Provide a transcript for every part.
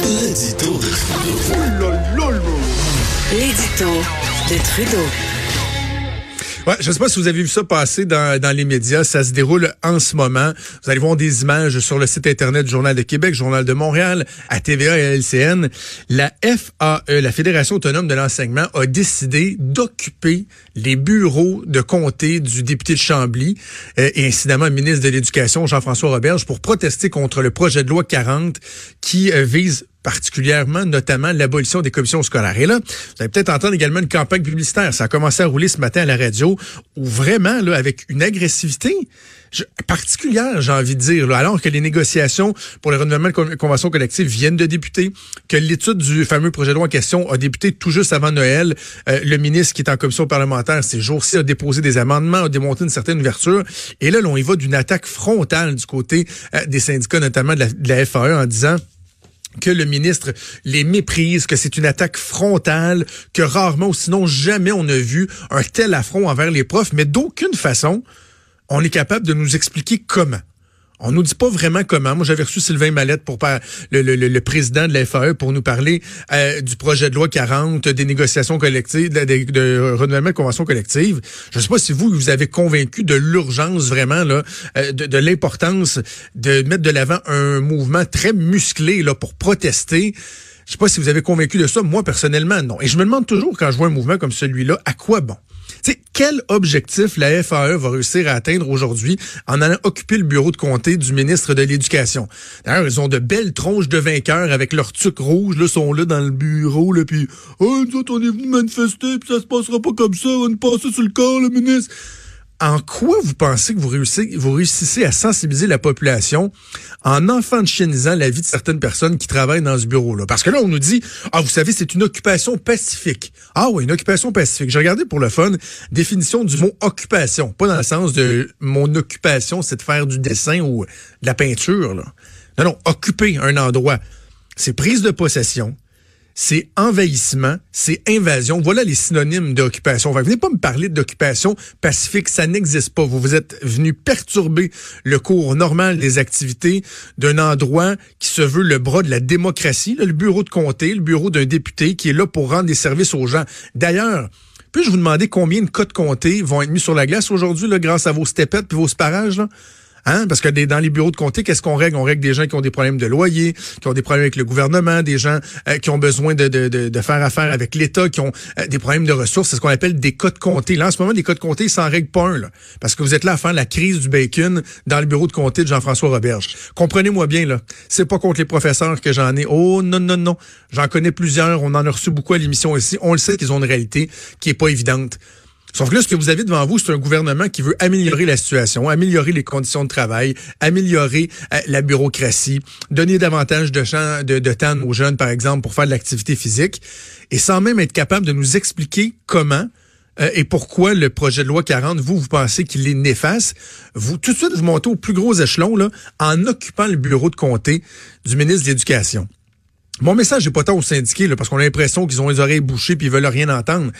L'édito de Trudeau. L'édito de Trudeau. Ouais, je ne sais pas si vous avez vu ça passer dans, dans les médias. Ça se déroule en ce moment. Vous allez voir des images sur le site Internet du Journal de Québec, Journal de Montréal, à TVA et à LCN. La FAE, la Fédération autonome de l'enseignement, a décidé d'occuper les bureaux de comté du député de Chambly euh, et incidemment ministre de l'Éducation, Jean-François Roberge, pour protester contre le projet de loi 40 qui euh, vise particulièrement, notamment l'abolition des commissions scolaires. Et là, vous allez peut-être entendre également une campagne publicitaire. Ça a commencé à rouler ce matin à la radio, où vraiment, là, avec une agressivité particulière, j'ai envie de dire, alors que les négociations pour le renouvellement de convention collective viennent de débuter, que l'étude du fameux projet de loi en question a débuté tout juste avant Noël. Euh, le ministre qui est en commission parlementaire ces jours-ci a déposé des amendements, a démontré une certaine ouverture. Et là, l'on y va d'une attaque frontale du côté euh, des syndicats, notamment de la, de la FAE, en disant que le ministre les méprise, que c'est une attaque frontale, que rarement ou sinon jamais on a vu un tel affront envers les profs, mais d'aucune façon on est capable de nous expliquer comment. On nous dit pas vraiment comment. Moi, j'avais reçu Sylvain Mallette pour le, le, président de la FAE pour nous parler euh, du projet de loi 40, des négociations collectives, de, renouvellement de conventions collectives. Je ne sais pas si vous vous avez convaincu de l'urgence vraiment là, euh, de, de l'importance de mettre de l'avant un mouvement très musclé là pour protester. Je sais pas si vous avez convaincu de ça. Moi, personnellement, non. Et je me demande toujours, quand je vois un mouvement comme celui-là, à quoi bon? Sais, quel objectif la FAE va réussir à atteindre aujourd'hui en allant occuper le bureau de comté du ministre de l'Éducation? D'ailleurs, ils ont de belles tronches de vainqueurs avec leur tuc rouge, là, sont là dans le bureau, là, puis « Oh, nous autres, on est venus manifester, puis ça se passera pas comme ça, on nous passer sur le corps, le ministre. » en quoi vous pensez que vous réussissez, à sensibiliser la population en enfantinisant la vie de certaines personnes qui travaillent dans ce bureau-là? Parce que là, on nous dit, ah, vous savez, c'est une occupation pacifique. Ah oui, une occupation pacifique. J'ai regardé pour le fun, définition du mot occupation. Pas dans le sens de mon occupation, c'est de faire du dessin ou de la peinture, là. Non, non, occuper un endroit. C'est prise de possession, c'est envahissement, c'est invasion. Voilà les synonymes d'occupation. Venez pas me parler d'occupation pacifique, ça n'existe pas. Vous vous êtes venu perturber le cours normal des activités d'un endroit qui se veut le bras de la démocratie, le bureau de comté, le bureau d'un député qui est là pour rendre des services aux gens. D'ailleurs, puis-je vous demander combien de cas de comté vont être mis sur la glace aujourd'hui grâce à vos stepettes et vos sparages? Hein? Parce que dans les bureaux de comté, qu'est-ce qu'on règle? On règle des gens qui ont des problèmes de loyer, qui ont des problèmes avec le gouvernement, des gens euh, qui ont besoin de, faire affaire avec l'État, qui ont euh, des problèmes de ressources. C'est ce qu'on appelle des cas de comté. Là, en ce moment, des cas de comté, ils s'en règlent pas un. Parce que vous êtes là à faire la crise du bacon dans le bureau de comté de Jean-François Roberge. Comprenez-moi bien, là. C'est pas contre les professeurs que j'en ai. Oh non, non, non. J'en connais plusieurs. On en a reçu beaucoup à l'émission ici. On le sait qu'ils ont une réalité qui est pas évidente. Sauf que là, ce que vous avez devant vous, c'est un gouvernement qui veut améliorer la situation, améliorer les conditions de travail, améliorer euh, la bureaucratie, donner davantage de, de temps aux jeunes, par exemple, pour faire de l'activité physique, et sans même être capable de nous expliquer comment euh, et pourquoi le projet de loi 40, vous, vous pensez qu'il est néfaste. Vous, tout de suite, vous montez au plus gros échelon là, en occupant le bureau de comté du ministre de l'Éducation. Mon message n'est pas tant aux syndiqués, là, parce qu'on a l'impression qu'ils ont les oreilles bouchées puis ils veulent rien entendre.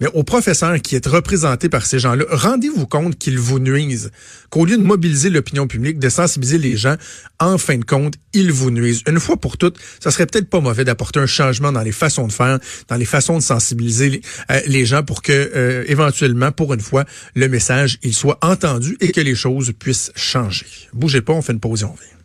Mais aux professeurs qui est représentés par ces gens-là, rendez-vous compte qu'ils vous nuisent. Qu'au lieu de mobiliser l'opinion publique, de sensibiliser les gens, en fin de compte, ils vous nuisent. Une fois pour toutes, ça serait peut-être pas mauvais d'apporter un changement dans les façons de faire, dans les façons de sensibiliser les, euh, gens pour que, euh, éventuellement, pour une fois, le message, il soit entendu et que les choses puissent changer. Bougez pas, on fait une pause et on vient.